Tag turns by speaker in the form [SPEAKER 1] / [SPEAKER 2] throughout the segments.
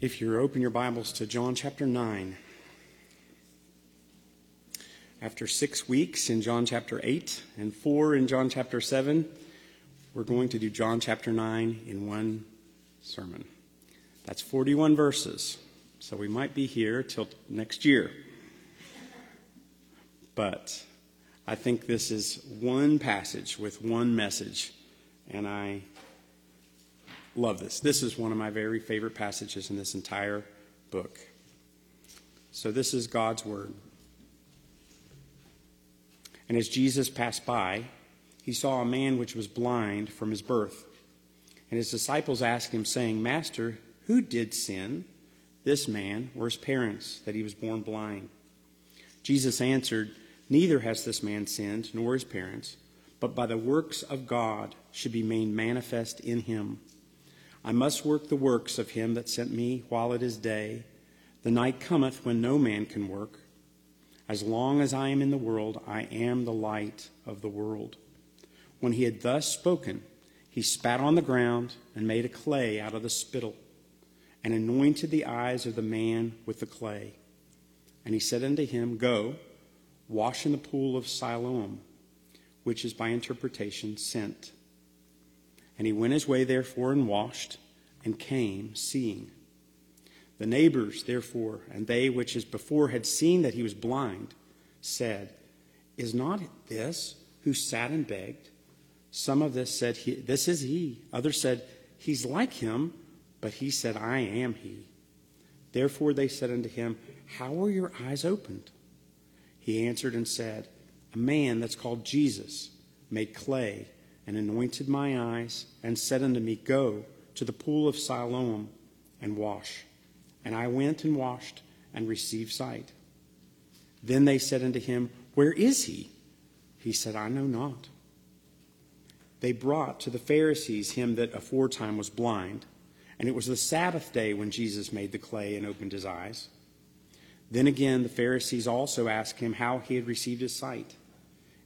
[SPEAKER 1] If you open your Bibles to John chapter 9, after six weeks in John chapter 8 and four in John chapter 7, we're going to do John chapter 9 in one sermon. That's 41 verses, so we might be here till next year. But I think this is one passage with one message, and I love this. This is one of my very favorite passages in this entire book. So, this is God's Word. And as Jesus passed by, he saw a man which was blind from his birth. And his disciples asked him, saying, Master, who did sin, this man or his parents, that he was born blind? Jesus answered, Neither has this man sinned, nor his parents, but by the works of God should be made manifest in him. I must work the works of him that sent me while it is day. The night cometh when no man can work. As long as I am in the world, I am the light of the world. When he had thus spoken, he spat on the ground and made a clay out of the spittle, and anointed the eyes of the man with the clay. And he said unto him, Go, wash in the pool of Siloam, which is by interpretation sent. And he went his way, therefore, and washed, and came seeing. The neighbors, therefore, and they which as before had seen that he was blind, said, Is not this who sat and begged? Some of this said, This is he. Others said, He's like him. But he said, I am he. Therefore they said unto him, How were your eyes opened? He answered and said, A man that's called Jesus made clay and anointed my eyes, and said unto me, Go to the pool of Siloam and wash. And I went and washed and received sight. Then they said unto him, Where is he? He said, I know not. They brought to the Pharisees him that aforetime was blind, and it was the Sabbath day when Jesus made the clay and opened his eyes. Then again the Pharisees also asked him how he had received his sight.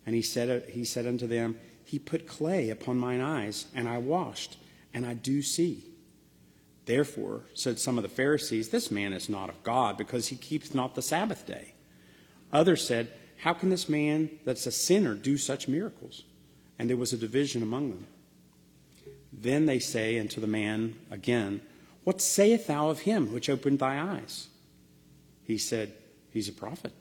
[SPEAKER 1] And he said, he said unto them, he put clay upon mine eyes, and I washed, and I do see. Therefore, said some of the Pharisees, This man is not of God, because he keeps not the Sabbath day. Others said, How can this man that's a sinner do such miracles? And there was a division among them. Then they say unto the man again, What sayest thou of him which opened thy eyes? He said, He's a prophet.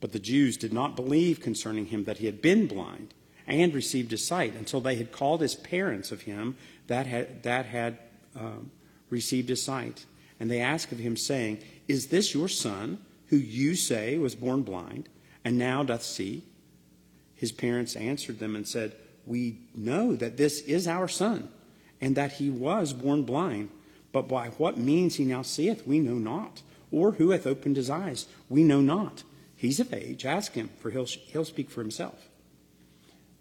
[SPEAKER 1] But the Jews did not believe concerning him that he had been blind and received his sight until they had called his parents of him that had, that had um, received his sight. And they asked of him, saying, Is this your son, who you say was born blind, and now doth see? His parents answered them and said, We know that this is our son, and that he was born blind. But by what means he now seeth, we know not. Or who hath opened his eyes, we know not. He's of age, ask him, for he'll, he'll speak for himself.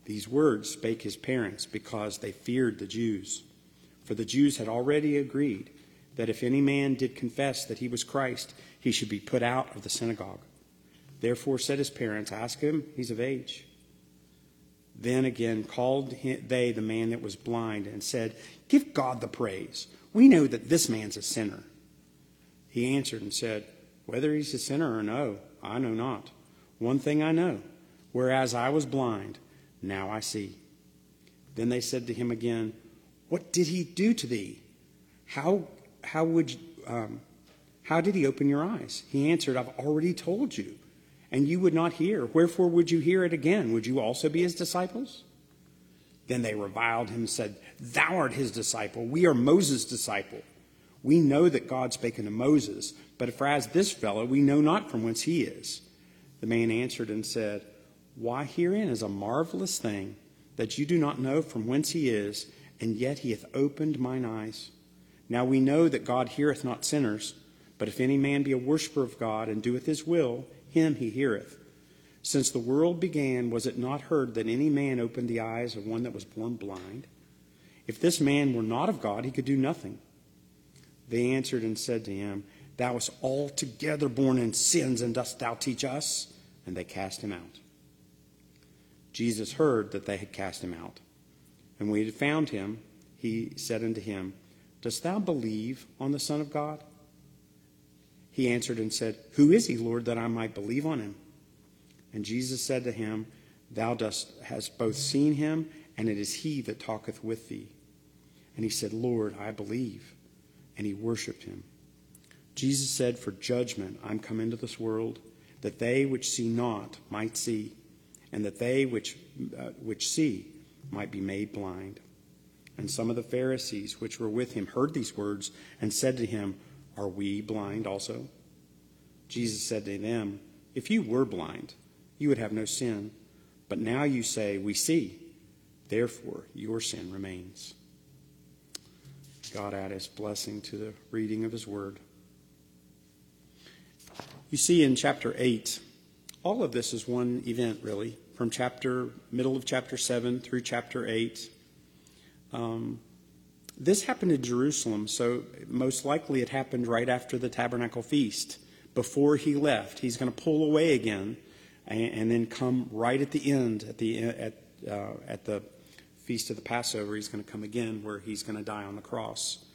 [SPEAKER 1] These words spake his parents because they feared the Jews. For the Jews had already agreed that if any man did confess that he was Christ, he should be put out of the synagogue. Therefore said his parents, Ask him, he's of age. Then again called they the man that was blind and said, Give God the praise. We know that this man's a sinner. He answered and said, Whether he's a sinner or no, I know not. One thing I know, whereas I was blind, now I see. Then they said to him again, What did he do to thee? How, how, would, um, how did he open your eyes? He answered, I've already told you, and you would not hear. Wherefore would you hear it again? Would you also be his disciples? Then they reviled him and said, Thou art his disciple. We are Moses' disciple. We know that God spake unto Moses, but for as this fellow, we know not from whence he is. The man answered and said, why, herein is a marvelous thing that you do not know from whence he is, and yet he hath opened mine eyes. Now we know that God heareth not sinners, but if any man be a worshipper of God and doeth his will, him he heareth. Since the world began, was it not heard that any man opened the eyes of one that was born blind? If this man were not of God, he could do nothing. They answered and said to him, Thou wast altogether born in sins, and dost thou teach us? And they cast him out. Jesus heard that they had cast him out. And when he had found him, he said unto him, Dost thou believe on the Son of God? He answered and said, Who is he, Lord, that I might believe on him? And Jesus said to him, Thou dost hast both seen him, and it is he that talketh with thee. And he said, Lord, I believe. And he worshipped him. Jesus said, For judgment I'm come into this world, that they which see not might see, and that they which, uh, which see might be made blind. And some of the Pharisees which were with him heard these words and said to him, Are we blind also? Jesus said to them, If you were blind, you would have no sin. But now you say, We see. Therefore, your sin remains. God add his blessing to the reading of his word. You see in chapter 8, all of this is one event, really, from chapter middle of chapter 7 through chapter 8. Um, this happened in Jerusalem, so most likely it happened right after the tabernacle feast. Before he left, he's going to pull away again and, and, then come right at the end, at the, at, uh, at the feast of the Passover. He's going to come again where he's going to die on the cross.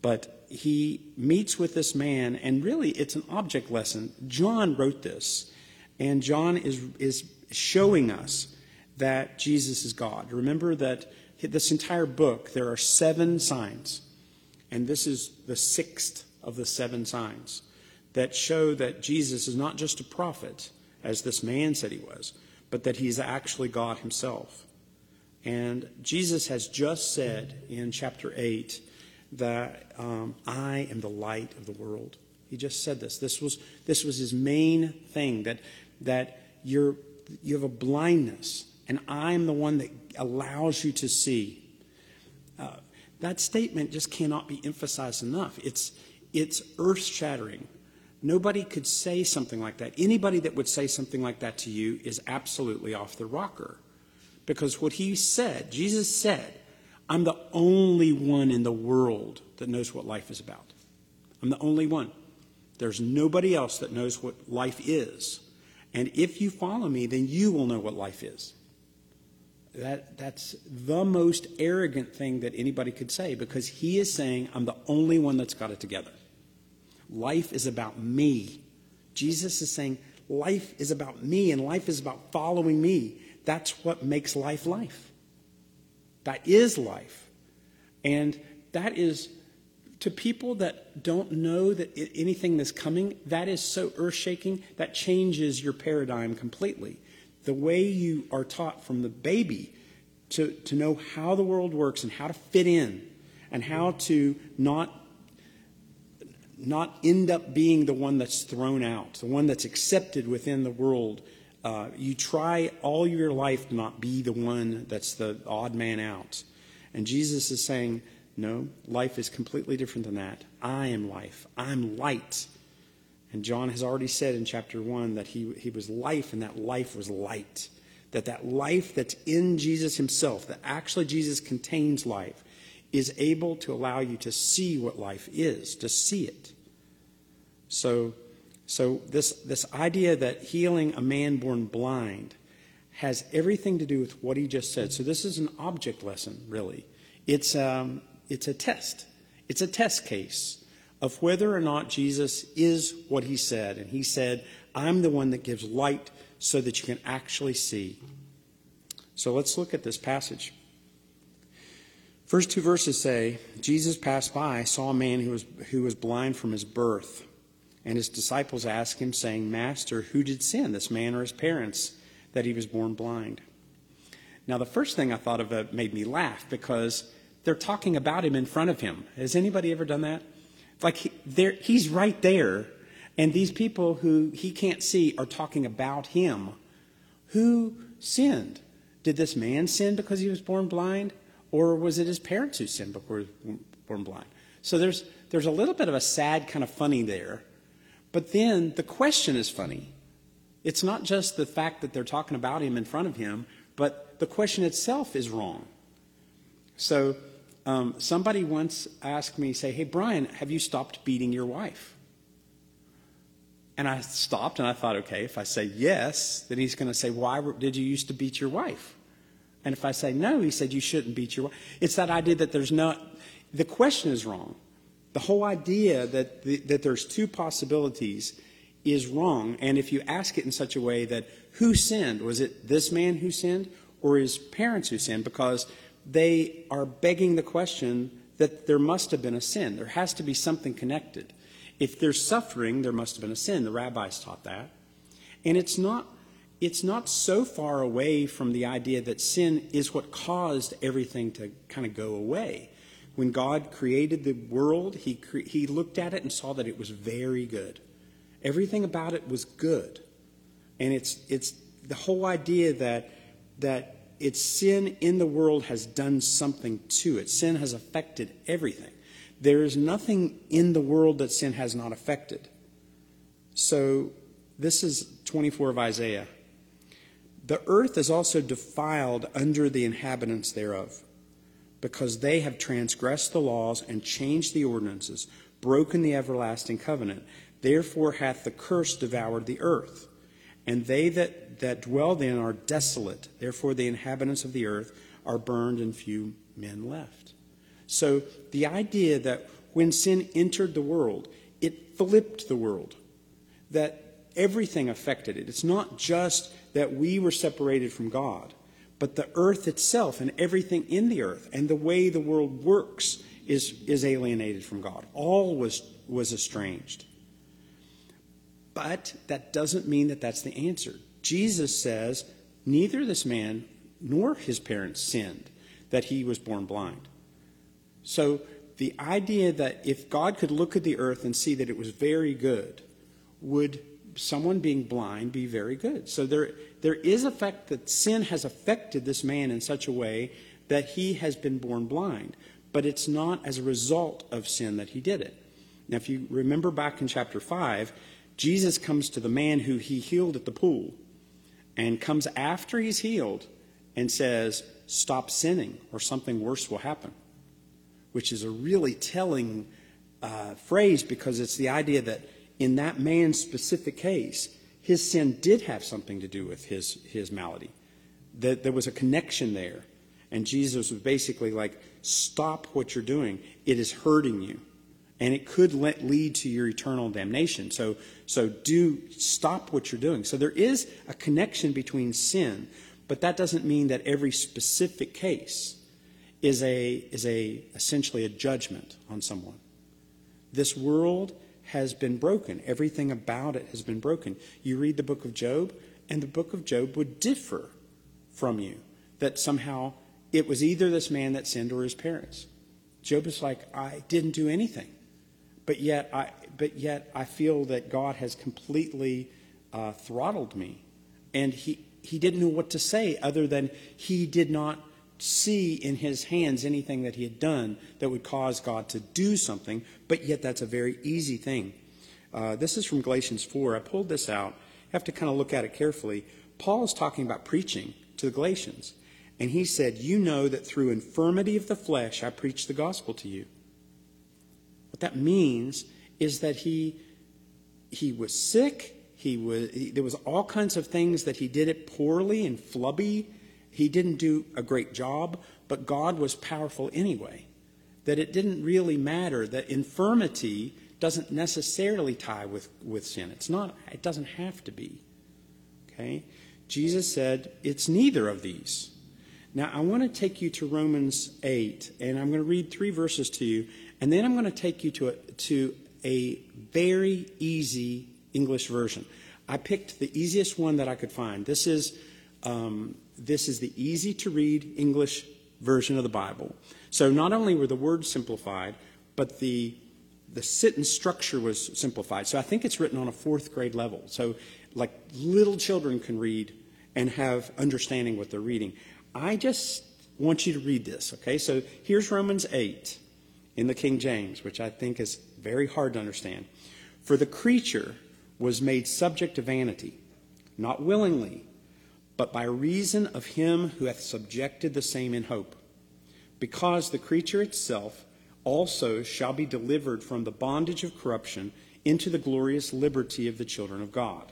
[SPEAKER 1] But he meets with this man, and really it's an object lesson. John wrote this, and John is, is showing us that Jesus is God. Remember that this entire book, there are seven signs, and this is the sixth of the seven signs that show that Jesus is not just a prophet, as this man said he was, but that he's actually God himself. And Jesus has just said in chapter 8 that um, I am the light of the world. He just said this. This was, this was his main thing that, that you're, you have a blindness, and I'm the one that allows you to see. Uh, that statement just cannot be emphasized enough. It's, it's earth shattering. Nobody could say something like that. Anybody that would say something like that to you is absolutely off the rocker. Because what he said, Jesus said, I'm the only one in the world that knows what life is about. I'm the only one. There's nobody else that knows what life is. And if you follow me, then you will know what life is. That, that's the most arrogant thing that anybody could say because he is saying, I'm the only one that's got it together. Life is about me. Jesus is saying, life is about me and life is about following me. That's what makes life life. That is life. And that is, to people that don't know that anything that's coming, that is so earth shaking, that changes your paradigm completely the way you are taught from the baby to, to know how the world works and how to fit in and how to not not end up being the one that's thrown out, the one that's accepted within the world. Uh, you try all your life to not be the one that's the odd man out. And Jesus is saying, no, life is completely different than that. I am life. I'm light. And John has already said in chapter 1 that he, he was life and that life was light. That that life that's in Jesus himself, that actually Jesus contains life, is able to allow you to see what life is, to see it. So, so this, this idea that healing a man born blind has everything to do with what he just said. So this is an object lesson, really. It's, um, it's a test. It's a test case of whether or not Jesus is what he said. And he said, I'm the one that gives light so that you can actually see. So let's look at this passage. First two verses say, Jesus passed by, saw a man who was, who was blind from his birth. And his disciples asked him, saying, Master, who did sin, this man or his parents, that he was born blind? Now, the first thing I thought of made me laugh because they're talking about him in front of him. Has anybody ever done that? Like he, he's right there, and these people who he can't see are talking about him. Who sinned? Did this man sin because he was born blind? Or was it his parents who sinned before he was born blind? So there's, there's a little bit of a sad kind of funny there. But then the question is funny. It's not just the fact that they're talking about him in front of him, but the question itself is wrong. So um, somebody once asked me, say, hey, Brian, have you stopped beating your wife? And I stopped and I thought, okay, if I say yes, then he's going to say, why did you used to beat your wife? And if I say no, he said, you shouldn't beat your wife. It's that idea that there's not, The question is wrong. The whole idea that, the, that there's two possibilities is wrong. And if you ask it in such a way that who sinned? Was it this man who sinned or his parents who sinned? Because they are begging the question that there must have been a sin. There has to be something connected. If there's suffering, there must have been a sin. The rabbis taught that. And it's not, it's not so far away from the idea that sin is what caused everything to kind of go away. When God created the world, he, cre- he looked at it and saw that it was very good. Everything about it was good. And it's, it's the whole idea that, that it's sin in the world has done something to it. Sin has affected everything. There is nothing in the world that sin has not affected. So this is 24 of Isaiah. The earth is also defiled under the inhabitants thereof, because they have transgressed the laws and changed the ordinances, broken the everlasting covenant. Therefore hath the curse devoured the earth and they that, that dwell therein are desolate. Therefore, the inhabitants of the earth are burned, and few men left. So, the idea that when sin entered the world, it flipped the world, that everything affected it. It's not just that we were separated from God, but the earth itself and everything in the earth and the way the world works is, is alienated from God. All was, was estranged. But that doesn't mean that that's the answer. Jesus says, neither this man nor his parents sinned that he was born blind. So the idea that if God could look at the earth and see that it was very good, would someone being blind be very good? So there, there is a fact that sin has affected this man in such a way that he has been born blind. But it's not as a result of sin that he did it. Now, if you remember back in chapter 5, Jesus comes to the man who he healed at the pool and comes after he's healed and says, Stop sinning, or something worse will happen, which is a really telling uh, phrase because it's the idea that in that man's specific case, his sin did have something to do with his, his malady, that there was a connection there. And Jesus was basically like, Stop what you're doing, it is hurting you and it could lead to your eternal damnation. So, so do stop what you're doing. So there is a connection between sin, but that doesn't mean that every specific case is a is a essentially a judgment on someone. This world has been broken. Everything about it has been broken. You read the book of Job, and the book of Job would differ from you that somehow it was either this man that sinned or his parents. Job is like, I didn't do anything but yet I, but yet I feel that God has completely uh, throttled me. And he, he didn't know what to say other than he did not see in his hands anything that he had done that would cause God to do something, but yet that's a very easy thing. Uh, this is from Galatians 4. I pulled this out. You have to kind of look at it carefully. Paul is talking about preaching to the Galatians. And he said, You know that through infirmity of the flesh I preached the gospel to you. What that means is that he, he was sick. He was, he, there was all kinds of things that he did it poorly and flubby. He didn't do a great job, but God was powerful anyway. That it didn't really matter. That infirmity doesn't necessarily tie with, with sin. It's not, it doesn't have to be. Okay? Jesus said, it's neither of these. Now, I want to take you to Romans 8, and I'm going to read three verses to you, and then I'm going to take you to a, to a very easy English version. I picked the easiest one that I could find. This is, um, this is the easy to read English version of the Bible. So not only were the words simplified, but the, the sentence structure was simplified. So I think it's written on a fourth grade level. So like little children can read and have understanding what they're reading. I just want you to read this, okay? So here's Romans 8 in the King James, which I think is very hard to understand. For the creature was made subject to vanity, not willingly, but by reason of him who hath subjected the same in hope. Because the creature itself also shall be delivered from the bondage of corruption into the glorious liberty of the children of God.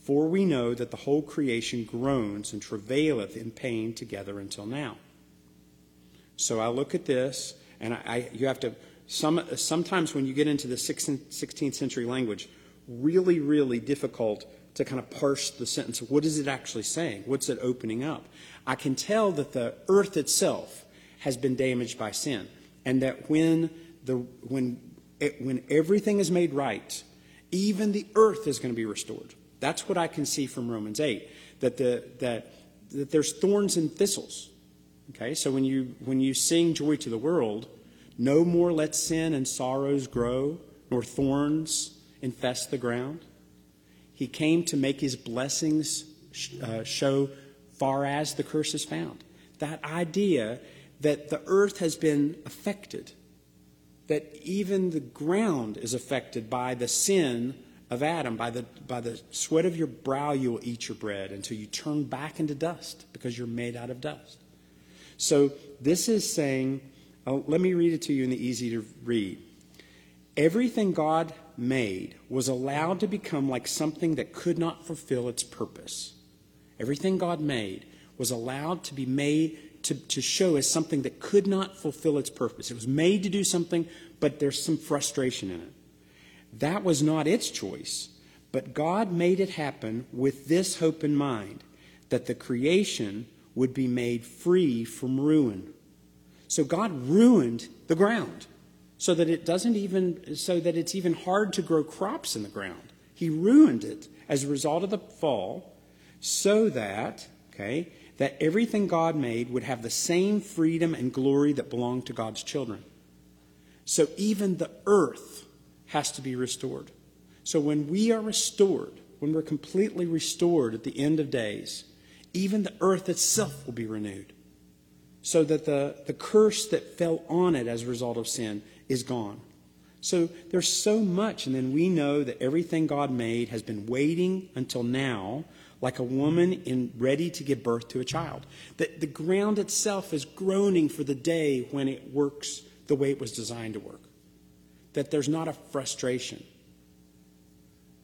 [SPEAKER 1] For we know that the whole creation groans and travaileth in pain together until now. So I look at this And I, I, you have to, some, sometimes when you get into the 16th century language, really, really difficult to kind of parse the sentence. What is it actually saying? What's it opening up? I can tell that the earth itself has been damaged by sin, and that when the when it, when everything is made right, even the earth is going to be restored. That's what I can see from Romans 8. That the that that there's thorns and thistles. Okay, so when you when you sing joy to the world, no more let sin and sorrows grow, nor thorns infest the ground. He came to make his blessings uh, show far as the curse is found. That idea that the earth has been affected, that even the ground is affected by the sin of Adam. By the, by the sweat of your brow, you will eat your bread until you turn back into dust because you're made out of dust. So this is saying, uh, let me read it to you in the easy to read. Everything God made was allowed to become like something that could not fulfill its purpose. Everything God made was allowed to be made to, to show as something that could not fulfill its purpose. It was made to do something, but there's some frustration in it. That was not its choice, but God made it happen with this hope in mind that the creation would be made free from ruin. So God ruined the ground so that it doesn't even so that it's even hard to grow crops in the ground. He ruined it as a result of the fall so that, okay, that everything God made would have the same freedom and glory that belonged to God's children. So even the earth has to be restored. So when we are restored, when we're completely restored at the end of days, even the earth itself will be renewed. So that the, the curse that fell on it as a result of sin is gone. So there's so much, and then we know that everything God made has been waiting until now, like a woman in ready to give birth to a child. That the ground itself is groaning for the day when it works the way it was designed to work. That there's not a frustration.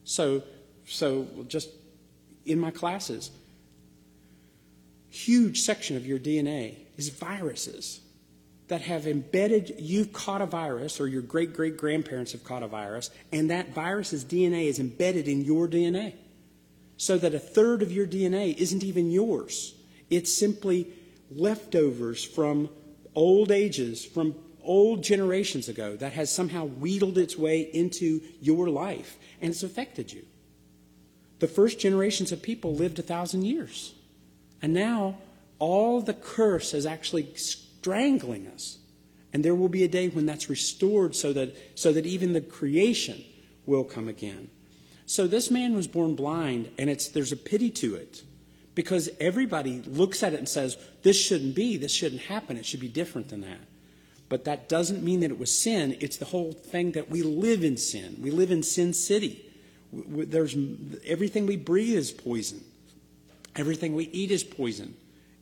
[SPEAKER 1] So, so just in my classes, huge section of your DNA is viruses that have embedded, you've caught a virus, or your great great grandparents have caught a virus, and that virus's DNA is embedded in your DNA. So that a third of your DNA isn't even yours. It's simply leftovers from old ages, from old generations ago, that has somehow wheedled its way into your life, and it's affected you. The first generations of people lived a thousand years. And now all the curse is actually strangling us. And there will be a day when that's restored so that, so that even the creation will come again. So this man was born blind, and it's, there's a pity to it because everybody looks at it and says, This shouldn't be, this shouldn't happen, it should be different than that. But that doesn't mean that it was sin. It's the whole thing that we live in sin. We live in Sin City. There's, everything we breathe is poison, everything we eat is poison.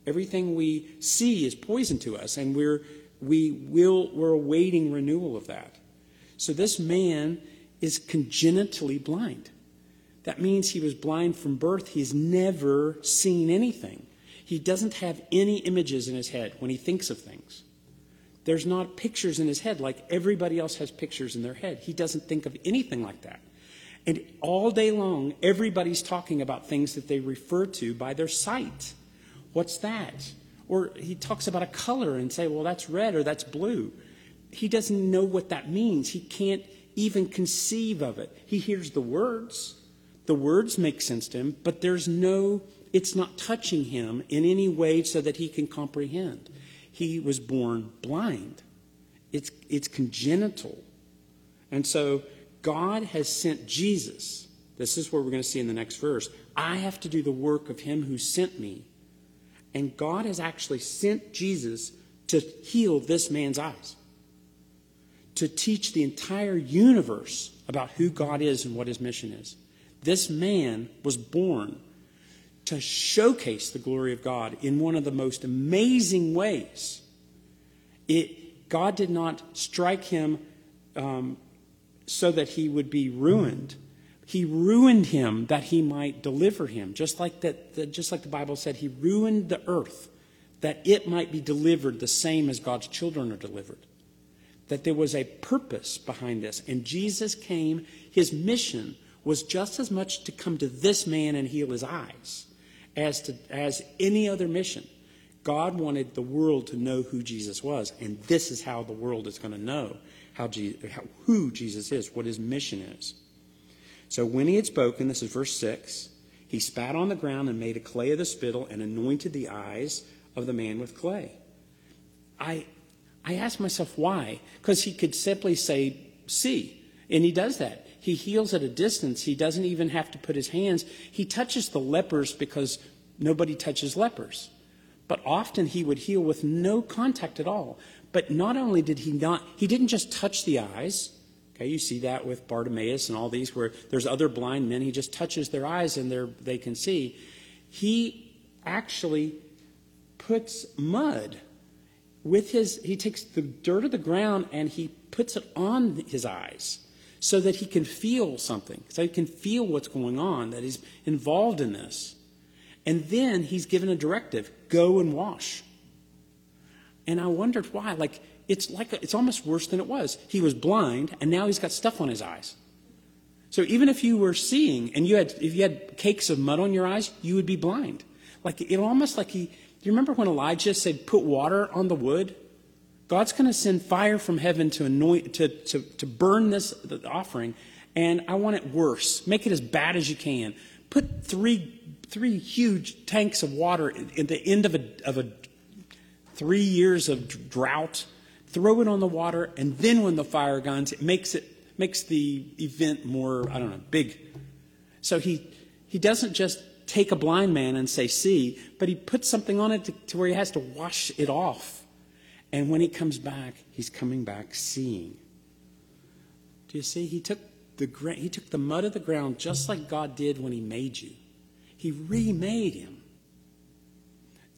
[SPEAKER 1] Everything we see is poison to us, and we're, we will, we're awaiting renewal of that. So this man is congenitally blind. That means he was blind from birth. He's never seen anything. He doesn't have any images in his head when he thinks of things. There's not pictures in his head like everybody else has pictures in their head. He doesn't think of anything like that. And all day long, everybody's talking about things that they refer to by their sight. What's that? Or he talks about a color and say, well, that's red or that's blue. He doesn't know what that means. He can't even conceive of it. He hears the words. The words make sense to him, but there's no, it's not touching him in any way so that he can comprehend. He was born blind. It's, it's congenital. And so God has sent Jesus. This is what we're going to see in the next verse. I have to do the work of him who sent me and God has actually sent Jesus to heal this man's eyes, to teach the entire universe about who God is and what his mission is. This man was born to showcase the glory of God in one of the most amazing ways. It, God did not strike him um, so that he would be ruined he ruined him that he might deliver him. Just like, that, just like the Bible said, he ruined the earth that it might be delivered the same as God's children are delivered. that there was a purpose behind this. And Jesus came, his mission was just as much to come to this man and heal his eyes as, to, as any other mission. God wanted the world to know who Jesus was, and this is how the world is going to know how, Jesus, how who Jesus is, what his mission is. So when he had spoken, this is verse 6, he spat on the ground and made a clay of the spittle and anointed the eyes of the man with clay. I, I asked myself why, because he could simply say, see, and he does that. He heals at a distance. He doesn't even have to put his hands. He touches the lepers because nobody touches lepers. But often he would heal with no contact at all. But not only did he not, he didn't just touch the eyes. Okay, you see that with Bartimaeus and all these where there's other blind men. He just touches their eyes and they can see. He actually puts mud with his, he takes the dirt of the ground and he puts it on his eyes so that he can feel something, so he can feel what's going on, that he's involved in this. And then he's given a directive go and wash. And I wondered why. Like, it's like a, it's almost worse than it was. He was blind, and now he's got stuff on his eyes. So even if you were seeing and you had if you had cakes of mud on your eyes, you would be blind. Like it almost like he. You remember when Elijah said, "Put water on the wood"? God's going to send fire from heaven to anoint, to, to, to burn this offering, and I want it worse. Make it as bad as you can. Put three, three huge tanks of water at the end of a, of a three years of drought. Throw it on the water, and then when the fire guns, it makes it makes the event more, I don't know, big. So he he doesn't just take a blind man and say see, but he puts something on it to, to where he has to wash it off and when he comes back, he's coming back seeing. Do you see? He took the, he took the mud of the ground just like God did when he made you. He remade him.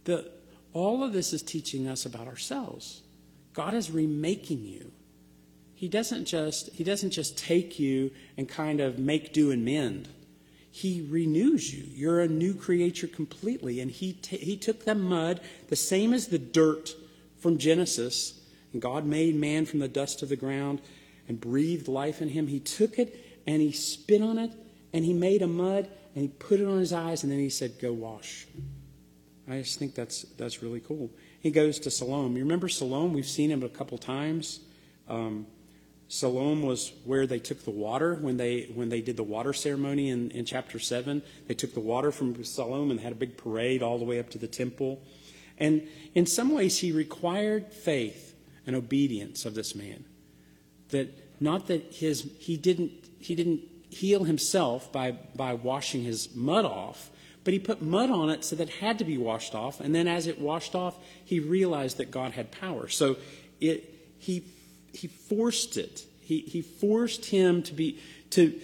[SPEAKER 1] The, all of this is teaching us about ourselves. God is remaking you. He doesn't just he doesn't just take you and kind of make do and mend. He renews you. You're a new creature completely. And he, t- he took the mud, the same as the dirt from Genesis, and God made man from the dust of the ground and breathed life in him. He took it and he spit on it and he made a mud and he put it on his eyes and then he said, Go wash. I just think that's, that's really cool. He goes to Siloam. You remember Siloam? We've seen him a couple times. Um, Siloam was where they took the water when they when they did the water ceremony in, in chapter seven. They took the water from Siloam and had a big parade all the way up to the temple. And in some ways, he required faith and obedience of this man. That not that his he didn't he didn't heal himself by by washing his mud off, but he put mud on it so that it had to be washed off. And then as it washed off, he realized that God had power. So it he he forced it. He he forced him to be to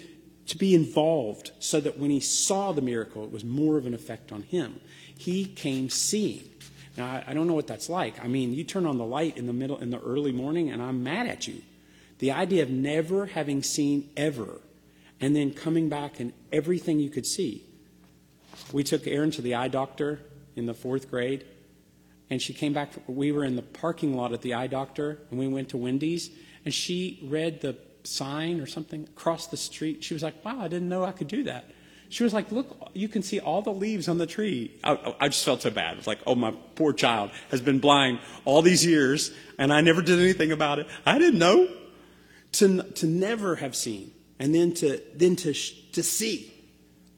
[SPEAKER 1] to be involved so that when he saw the miracle, it was more of an effect on him. He came seeing. Now, I, I don't know what that's like. I mean, you turn on the light in the middle, in the early morning, and I'm mad at you. The idea of never having seen ever, and then coming back and everything you could see. We took Erin to the eye doctor in the fourth grade, and she came back. We were in the parking lot at the eye doctor, and we went to Wendy's, and she read the sign or something across the street. She was like, "Wow, I didn't know I could do that." She was like, Look, you can see all the leaves on the tree. I, I just felt so bad. It was like, Oh, my poor child has been blind all these years, and I never did anything about it. I didn't know. To, to never have seen, and then to, then to, to see.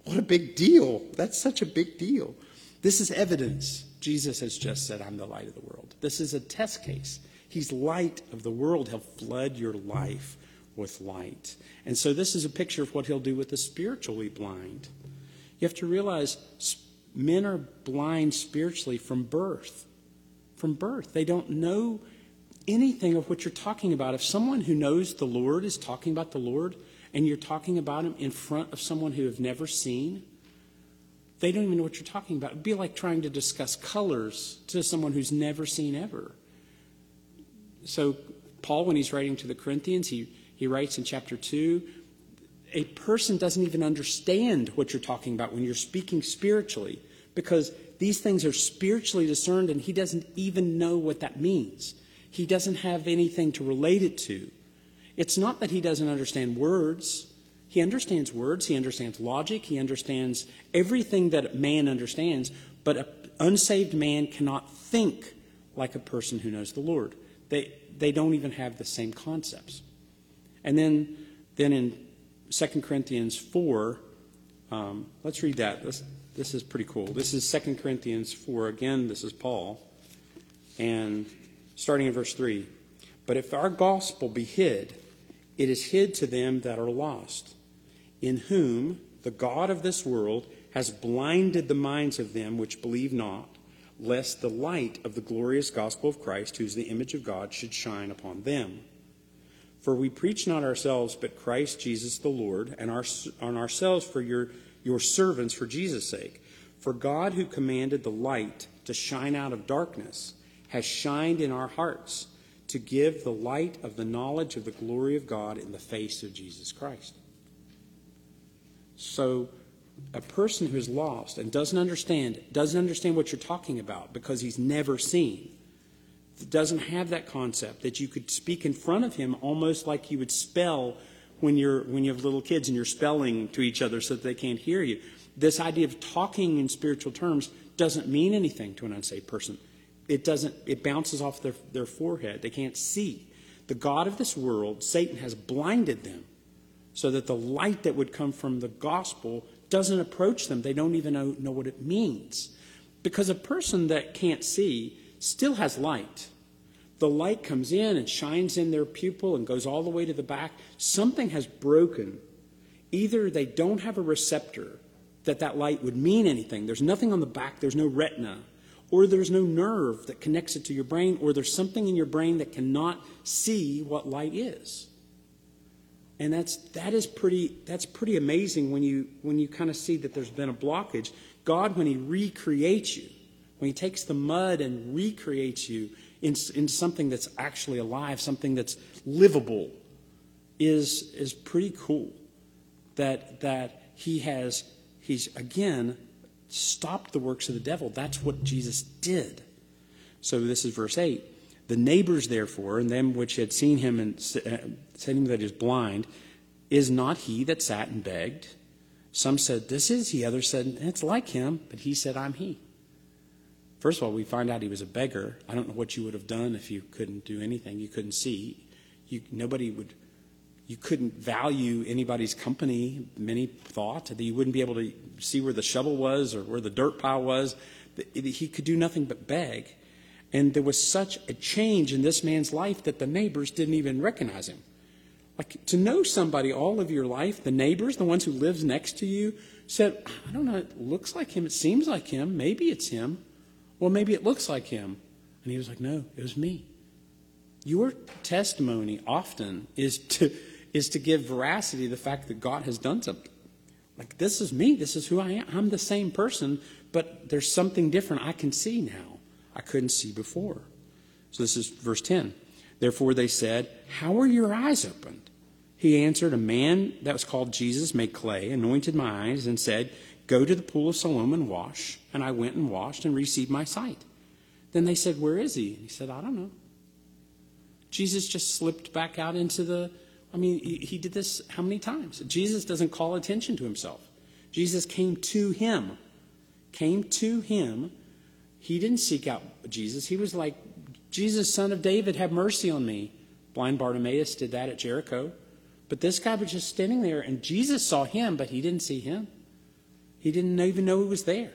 [SPEAKER 1] What a big deal. That's such a big deal. This is evidence. Jesus has just said, I'm the light of the world. This is a test case. He's light of the world. He'll flood your life with light. And so this is a picture of what he'll do with the spiritually blind. You have to realize men are blind spiritually from birth. From birth. They don't know anything of what you're talking about. If someone who knows the Lord is talking about the Lord and you're talking about him in front of someone who have never seen, they don't even know what you're talking about. It'd be like trying to discuss colors to someone who's never seen ever. So Paul, when he's writing to the Corinthians, he he writes in chapter 2 a person doesn't even understand what you're talking about when you're speaking spiritually because these things are spiritually discerned and he doesn't even know what that means. he doesn't have anything to relate it to. It's not that he doesn't understand words. He understands words, he understands logic, he understands everything that man understands, but an unsaved man cannot think like a person who knows the Lord. They, they don't even have the same concepts. And then, then in 2 Corinthians 4, um, let's read that. This, this is pretty cool. This is 2 Corinthians 4. Again, this is Paul. And starting in verse 3 But if our gospel be hid, it is hid to them that are lost, in whom the God of this world has blinded the minds of them which believe not, lest the light of the glorious gospel of Christ, who is the image of God, should shine upon them. For we preach not ourselves, but Christ Jesus the Lord, and our, on ourselves for your, your servants for Jesus' sake. For God, who commanded the light to shine out of darkness, has shined in our hearts to give the light of the knowledge of the glory of God in the face of Jesus Christ. So, a person who's lost and doesn't understand, doesn't understand what you're talking about because he's never seen, doesn't have that concept that you could speak in front of him almost like you would spell when you're when you have little kids and you're spelling to each other so that they can't hear you. This idea of talking in spiritual terms doesn't mean anything to an unsaved person it doesn't it bounces off their, their forehead. They can't see. The god of this world satan has blinded them so that the light that would come from the gospel doesn't approach them. They don't even know, know what it means. Because a person that can't see still has light. The light comes in and shines in their pupil and goes all the way to the back. Something has broken. Either they don't have a receptor that that light would mean anything. There's nothing on the back. There's no retina or there's no nerve that connects it to your brain, or there's something in your brain that cannot see what light is. And that's that is pretty that's pretty amazing when you when you kind of see that there's been a blockage. God, when He recreates you, when He takes the mud and recreates you into, into something that's actually alive, something that's livable, is is pretty cool. That that He has He's again stopped the works of the devil. That's what Jesus did. So this is verse 8. The neighbors, therefore, and them which had seen him and uh, said him that he is blind, is not he that sat and begged? Some said, This is he. Others said, It's like him. But he said, I'm he. First of all, we find out he was a beggar. I don't know what you would have done if you couldn't do anything. You couldn't see. You, nobody would you couldn't value anybody's company. Many thought that you wouldn't be able to see where the shovel was or where the dirt pile was. He could do nothing but beg. And there was such a change in this man's life that the neighbors didn't even recognize him. Like to know somebody all of your life, the neighbors, the ones who lives next to you, said, I don't know, it looks like him, it seems like him, maybe it's him. Well, maybe it looks like him. And he was like, No, it was me. Your testimony often is to is to give veracity to the fact that God has done something. Like, this is me. This is who I am. I'm the same person, but there's something different I can see now. I couldn't see before. So this is verse 10. Therefore they said, How are your eyes opened? He answered, A man that was called Jesus made clay, anointed my eyes, and said, Go to the pool of Siloam and wash. And I went and washed and received my sight. Then they said, Where is he? And he said, I don't know. Jesus just slipped back out into the I mean, he, did this how many times? Jesus doesn't call attention to himself. Jesus came to him. Came to him. He didn't seek out Jesus. He was like, Jesus, son of David, have mercy on me. Blind Bartimaeus did that at Jericho. But this guy was just standing there, and Jesus saw him, but he didn't see him. He didn't even know he was there.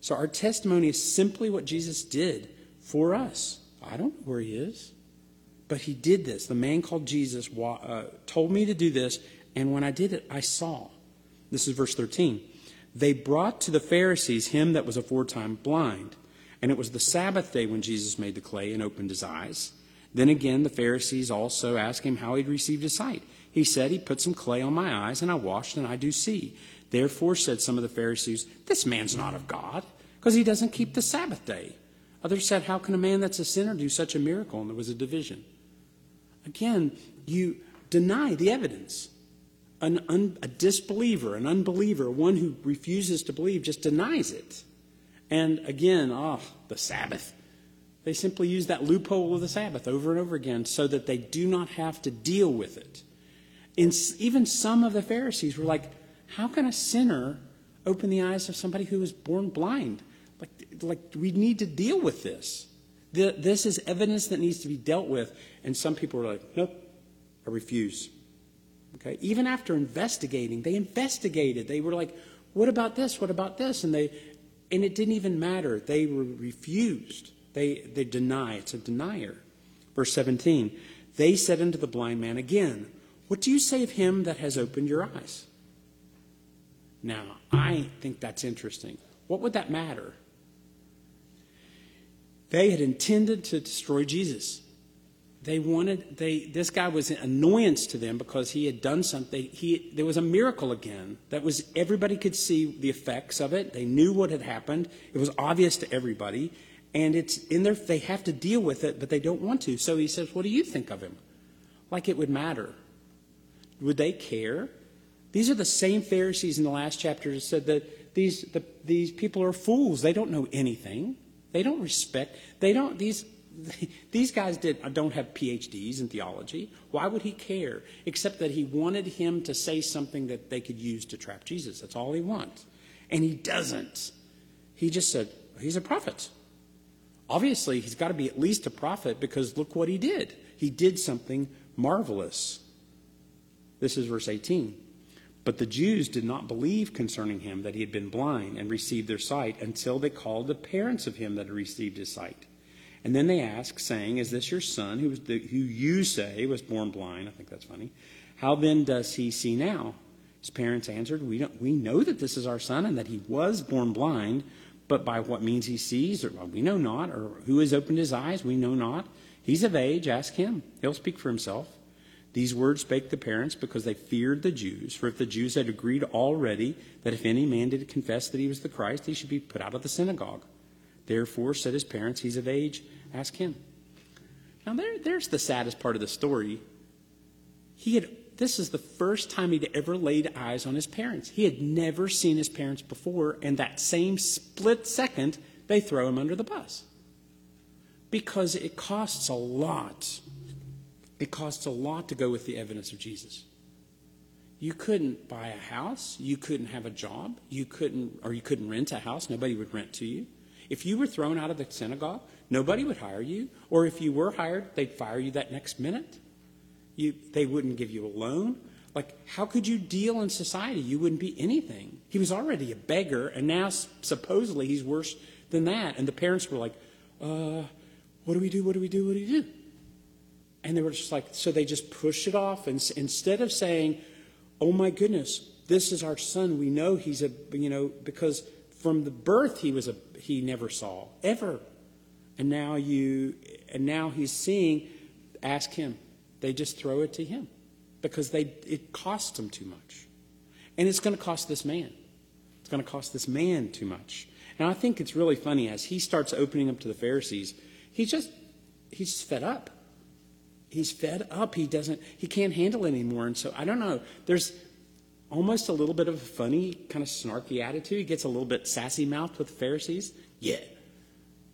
[SPEAKER 1] So our testimony is simply what Jesus did for us. I don't know where he is. But he did this. The man called Jesus uh, told me to do this, and when I did it, I saw. This is verse 13. They brought to the Pharisees him that was aforetime blind. And it was the Sabbath day when Jesus made the clay and opened his eyes. Then again, the Pharisees also asked him how he'd received his sight. He said, He put some clay on my eyes, and I washed, and I do see. Therefore said some of the Pharisees, This man's not of God, because he doesn't keep the Sabbath day. Others said, How can a man that's a sinner do such a miracle? And there was a division. Again, you deny the evidence. An un, a disbeliever, an unbeliever, one who refuses to believe, just denies it. And again, oh, the Sabbath. They simply use that loophole of the Sabbath over and over again so that they do not have to deal with it. And even some of the Pharisees were like, How can a sinner open the eyes of somebody who was born blind? Like, like we need to deal with this. This is evidence that needs to be dealt with. And some people are like, Nope, I refuse. Okay? Even after investigating, they investigated. They were like, What about this? What about this? And they and it didn't even matter. They were refused. They, they deny. It's a denier. Verse 17 They said unto the blind man again, What do you say of him that has opened your eyes? Now, I think that's interesting. What would that matter? They had intended to destroy Jesus. They wanted they this guy was an annoyance to them because he had done something. He there was a miracle again that was everybody could see the effects of it. They knew what had happened. It was obvious to everybody and it's in their they have to deal with it but they don't want to so he says what do you think of him like it would matter would they care these are the same pharisees in the last chapter that said that these the, these people are fools they don't know anything they don't respect they don't these these guys did, uh, don't have PhDs in theology. Why would he care? Except that he wanted him to say something that they could use to trap Jesus. That's all he wants. And he doesn't. He just said, he's a prophet. Obviously, he's got to be at least a prophet because look what he did. He did something marvelous. This is verse 18. But the Jews did not believe concerning him that he had been blind and received their sight until they called the parents of him that had received his sight. And then they asked, saying, Is this your son who, the, who you say was born blind? I think that's funny. How then does he see now? His parents answered, we, don't, we know that this is our son and that he was born blind, but by what means he sees, or we know not, or who has opened his eyes, we know not. He's of age, ask him. He'll speak for himself. These words spake the parents because they feared the Jews. For if the Jews had agreed already that if any man did confess that he was the Christ, he should be put out of the synagogue. Therefore, said his parents, He's of age, ask him. Now, there, there's the saddest part of the story. He had this is the first time he'd ever laid eyes on his parents. He had never seen his parents before, and that same split second, they throw him under the bus. Because it costs a lot. It costs a lot to go with the evidence of Jesus. You couldn't buy a house, you couldn't have a job, you couldn't or you couldn't rent a house, nobody would rent to you. If you were thrown out of the synagogue, nobody would hire you, or if you were hired, they'd fire you that next minute. You, they wouldn't give you a loan. Like, how could you deal in society? You wouldn't be anything. He was already a beggar, and now supposedly he's worse than that. And the parents were like, uh, what do we do? What do we do? What do we do? And they were just like, so they just pushed it off. And instead of saying, oh my goodness, this is our son, we know he's a, you know, because from the birth he was a, he never saw, ever. And now you, and now he's seeing, ask him. They just throw it to him because they, it costs them too much. And it's going to cost this man. It's going to cost this man too much. And I think it's really funny as he starts opening up to the Pharisees, he's just, he's fed up. He's fed up. He doesn't, he can't handle it anymore. And so, I don't know, there's almost a little bit of a funny, kind of snarky attitude. He gets a little bit sassy mouthed with the Pharisees. Yeah,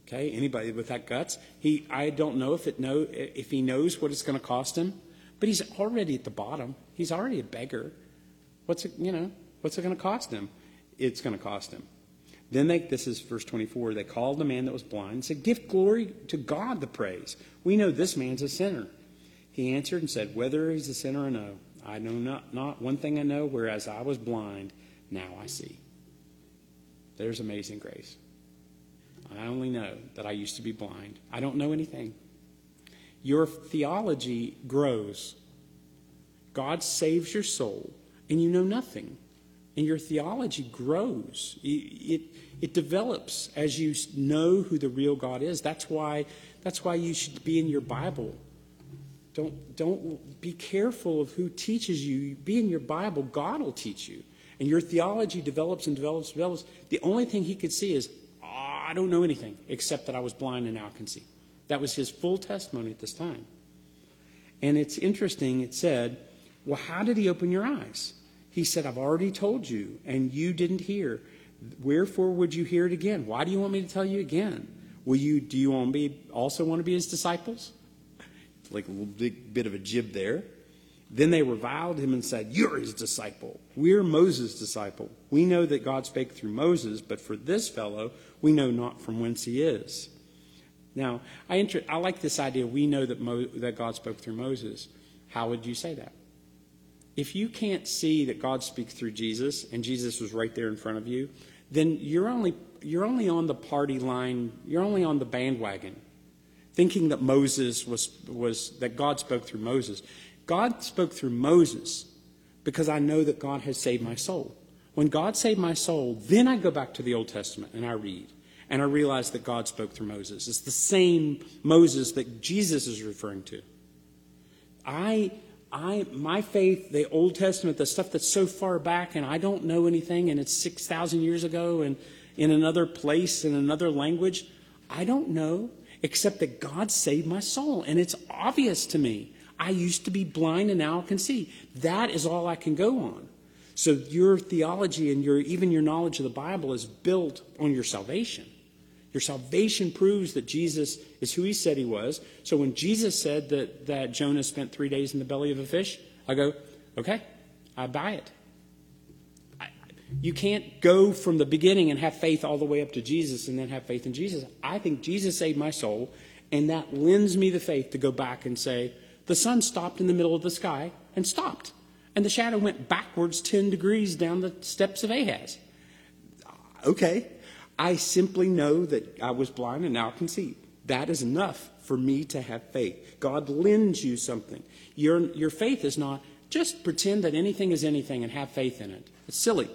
[SPEAKER 1] Okay, anybody with that guts? He, I don't know if it know if he knows what it's going to cost him, but he's already at the bottom. He's already a beggar. What's it, you know? What's it going to cost him? It's going to cost him. Then they, this is verse 24. They called the man that was blind and said, "Give glory to God the praise. We know this man's a sinner." He answered and said, "Whether he's a sinner or no, I know not. Not one thing I know. Whereas I was blind, now I see." There's amazing grace. I only know that I used to be blind. I don't know anything. Your theology grows. God saves your soul, and you know nothing. And your theology grows. It, it, develops as you know who the real God is. That's why, that's why you should be in your Bible. Don't, don't be careful of who teaches you. Be in your Bible. God will teach you. And your theology develops and develops and develops. The only thing he could see is ah, I don't know anything except that I was blind and now I can see. That was his full testimony at this time. And it's interesting, it said, Well, how did he open your eyes? He said, I've already told you, and you didn't hear. Wherefore would you hear it again? Why do you want me to tell you again? Will you, do you want be, also want to be his disciples? Like a little big bit of a jib there. Then they reviled him and said, You're his disciple. We're Moses' disciple. We know that God spake through Moses, but for this fellow, we know not from whence he is. Now, I, inter- I like this idea. We know that, Mo- that God spoke through Moses. How would you say that? If you can't see that God speaks through Jesus and Jesus was right there in front of you, then you're only, you're only on the party line, you're only on the bandwagon, thinking that Moses was, was that God spoke through Moses. God spoke through Moses because I know that God has saved my soul. When God saved my soul, then I go back to the Old Testament and I read. And I realize that God spoke through Moses. It's the same Moses that Jesus is referring to. I, I, my faith, the Old Testament, the stuff that's so far back, and I don't know anything, and it's 6,000 years ago, and in another place, in another language, I don't know, except that God saved my soul. And it's obvious to me. I used to be blind and now I can see. That is all I can go on. So your theology and your even your knowledge of the Bible is built on your salvation. Your salvation proves that Jesus is who he said he was. So when Jesus said that, that Jonah spent three days in the belly of a fish, I go, okay, I buy it. You can't go from the beginning and have faith all the way up to Jesus and then have faith in Jesus. I think Jesus saved my soul, and that lends me the faith to go back and say, the sun stopped in the middle of the sky and stopped. And the shadow went backwards 10 degrees down the steps of Ahaz. Okay. I simply know that I was blind and now I can see. That is enough for me to have faith. God lends you something. Your, your faith is not just pretend that anything is anything and have faith in it. It's silly.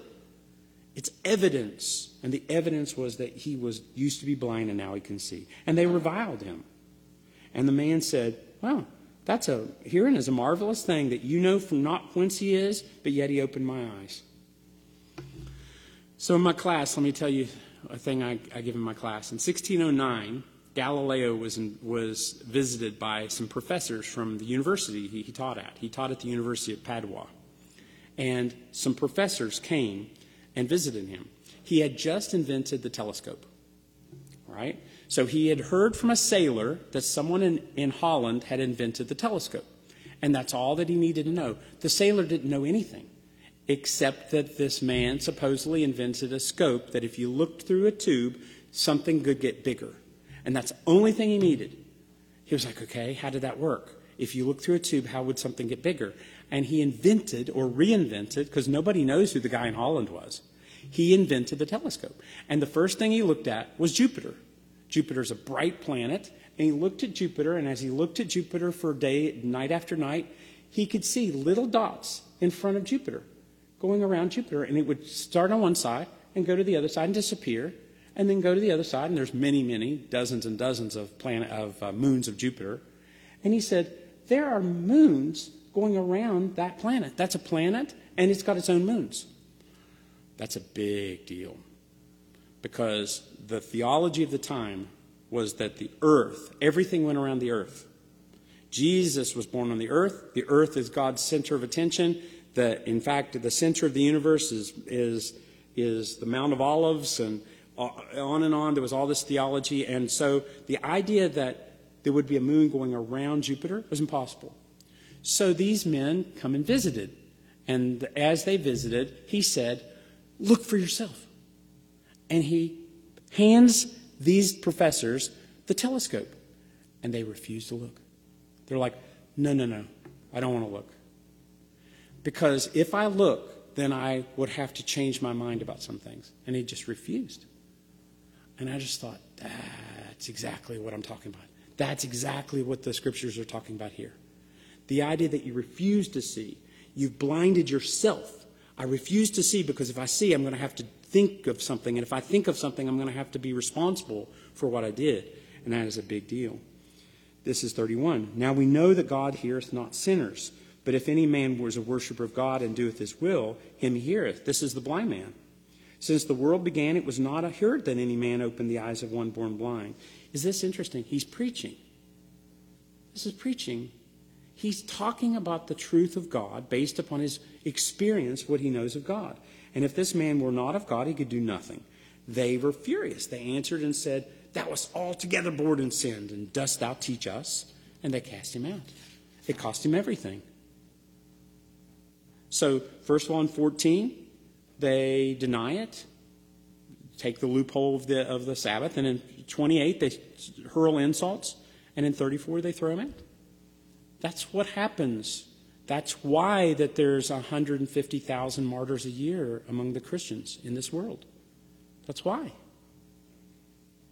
[SPEAKER 1] It's evidence. And the evidence was that he was used to be blind and now he can see. And they reviled him. And the man said, Well, that's a hearing is a marvelous thing that you know from not whence he is, but yet he opened my eyes. So in my class, let me tell you a thing I, I give in my class. In 1609, Galileo was in, was visited by some professors from the university he, he taught at. He taught at the University of Padua, and some professors came and visited him. He had just invented the telescope, right? So he had heard from a sailor that someone in, in Holland had invented the telescope. And that's all that he needed to know. The sailor didn't know anything except that this man supposedly invented a scope that if you looked through a tube, something could get bigger. And that's the only thing he needed. He was like, okay, how did that work? If you look through a tube, how would something get bigger? And he invented or reinvented, because nobody knows who the guy in Holland was, he invented the telescope. And the first thing he looked at was Jupiter. Jupiter's a bright planet, and he looked at Jupiter, and as he looked at Jupiter for day, night after night, he could see little dots in front of Jupiter going around Jupiter, and it would start on one side and go to the other side and disappear, and then go to the other side, and there's many, many, dozens and dozens of planet of uh, moons of Jupiter. And he said, there are moons going around that planet. That's a planet, and it's got its own moons. That's a big deal because the theology of the time was that the earth, everything went around the earth. Jesus was born on the earth. The earth is God's center of attention. The, in fact, the center of the universe is, is, is the Mount of Olives, and uh, on and on. There was all this theology. And so the idea that there would be a moon going around Jupiter was impossible. So these men come and visited. And as they visited, he said, Look for yourself. And he hands these professors the telescope. And they refuse to look. They're like, no, no, no, I don't want to look. Because if I look, then I would have to change my mind about some things. And he just refused. And I just thought, that's exactly what I'm talking about. That's exactly what the scriptures are talking about here. The idea that you refuse to see, you've blinded yourself. I refuse to see because if I see, I'm going to have to think of something. And if I think of something, I'm going to have to be responsible for what I did. And that is a big deal. This is 31. Now we know that God heareth not sinners. But if any man was a worshiper of God and doeth his will, him he heareth. This is the blind man. Since the world began, it was not a heard that any man opened the eyes of one born blind. Is this interesting? He's preaching. This is preaching. He's talking about the truth of God based upon his experience, what he knows of God. And if this man were not of God, he could do nothing. They were furious. They answered and said, Thou wast altogether born in sin, and dost thou teach us? And they cast him out. It cost him everything. So, first in 14, they deny it, take the loophole of the, of the Sabbath, and in 28, they hurl insults, and in 34, they throw him out. That's what happens. That's why that there's 150,000 martyrs a year among the Christians in this world. That's why.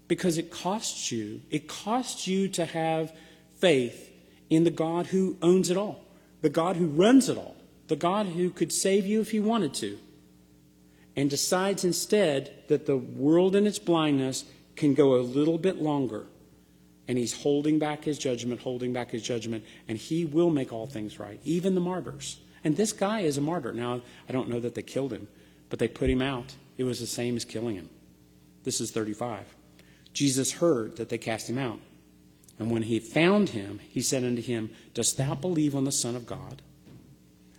[SPEAKER 1] Because it costs you. It costs you to have faith in the God who owns it all, the God who runs it all, the God who could save you if he wanted to, and decides instead that the world in its blindness can go a little bit longer. And he's holding back his judgment, holding back his judgment, and he will make all things right, even the martyrs. And this guy is a martyr. Now, I don't know that they killed him, but they put him out. It was the same as killing him. This is 35. Jesus heard that they cast him out. And when he found him, he said unto him, Dost thou believe on the Son of God?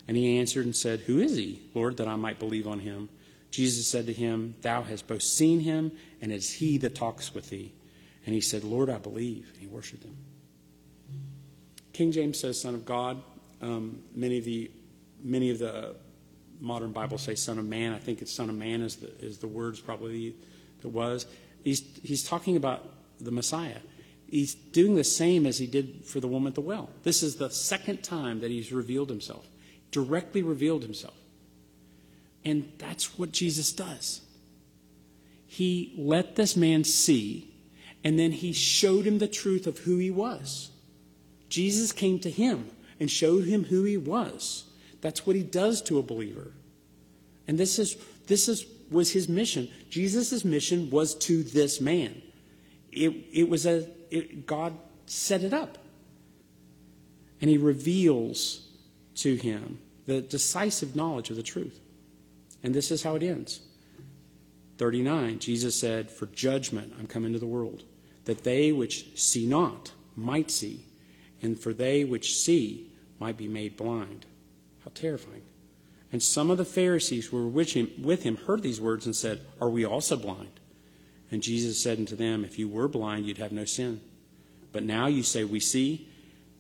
[SPEAKER 1] And he answered and said, Who is he, Lord, that I might believe on him? Jesus said to him, Thou hast both seen him, and it is he that talks with thee. And he said, Lord, I believe. And he worshiped him. King James says, Son of God. Um, many of the many of the modern Bibles say Son of Man. I think it's Son of Man is the is the words probably that was. He's he's talking about the Messiah. He's doing the same as he did for the woman at the well. This is the second time that he's revealed himself, directly revealed himself. And that's what Jesus does. He let this man see, and then he showed him the truth of who he was. Jesus came to him and showed him who he was. That's what he does to a believer. And this is this is was his mission. Jesus' mission was to this man. It, it was a it, God set it up. And he reveals to him the decisive knowledge of the truth. And this is how it ends. 39, Jesus said, For judgment I'm come into the world, that they which see not might see, and for they which see might be made blind. How terrifying. And some of the Pharisees who were with him, with him heard these words and said, Are we also blind? And Jesus said unto them, If you were blind, you'd have no sin. But now you say, We see,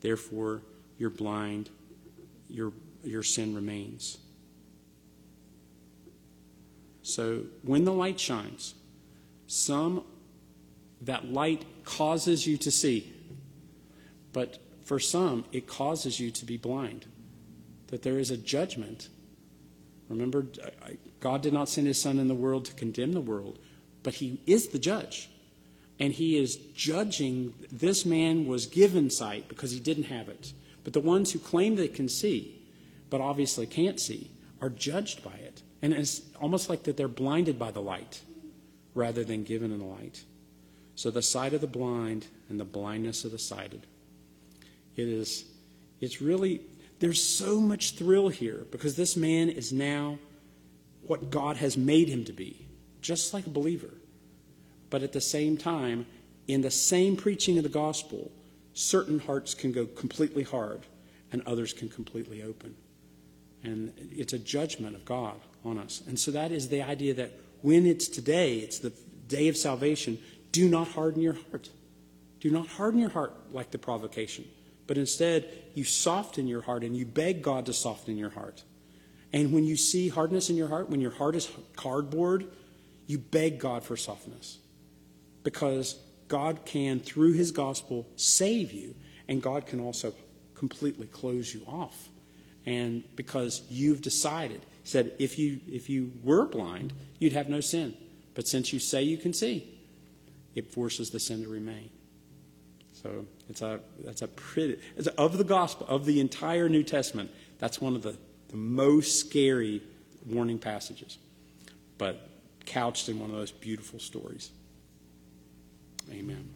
[SPEAKER 1] therefore you're blind, your, your sin remains. So when the light shines, some that light causes you to see, but for some it causes you to be blind. That there is a judgment. Remember, God did not send his Son in the world to condemn the world, but he is the judge. And he is judging this man was given sight because he didn't have it. But the ones who claim they can see, but obviously can't see, are judged by it. And it's almost like that they're blinded by the light rather than given in the light. So the sight of the blind and the blindness of the sighted. It is, it's really, there's so much thrill here because this man is now what God has made him to be, just like a believer. But at the same time, in the same preaching of the gospel, certain hearts can go completely hard and others can completely open. And it's a judgment of God on us. And so that is the idea that when it's today, it's the day of salvation, do not harden your heart. Do not harden your heart like the provocation, but instead you soften your heart and you beg God to soften your heart. And when you see hardness in your heart, when your heart is cardboard, you beg God for softness. Because God can, through his gospel, save you, and God can also completely close you off. And because you've decided said, if you, if you were blind, you'd have no sin. But since you say you can see, it forces the sin to remain. So it's a, that's a pretty, it's of the gospel, of the entire New Testament, that's one of the, the most scary warning passages, but couched in one of those beautiful stories. Amen.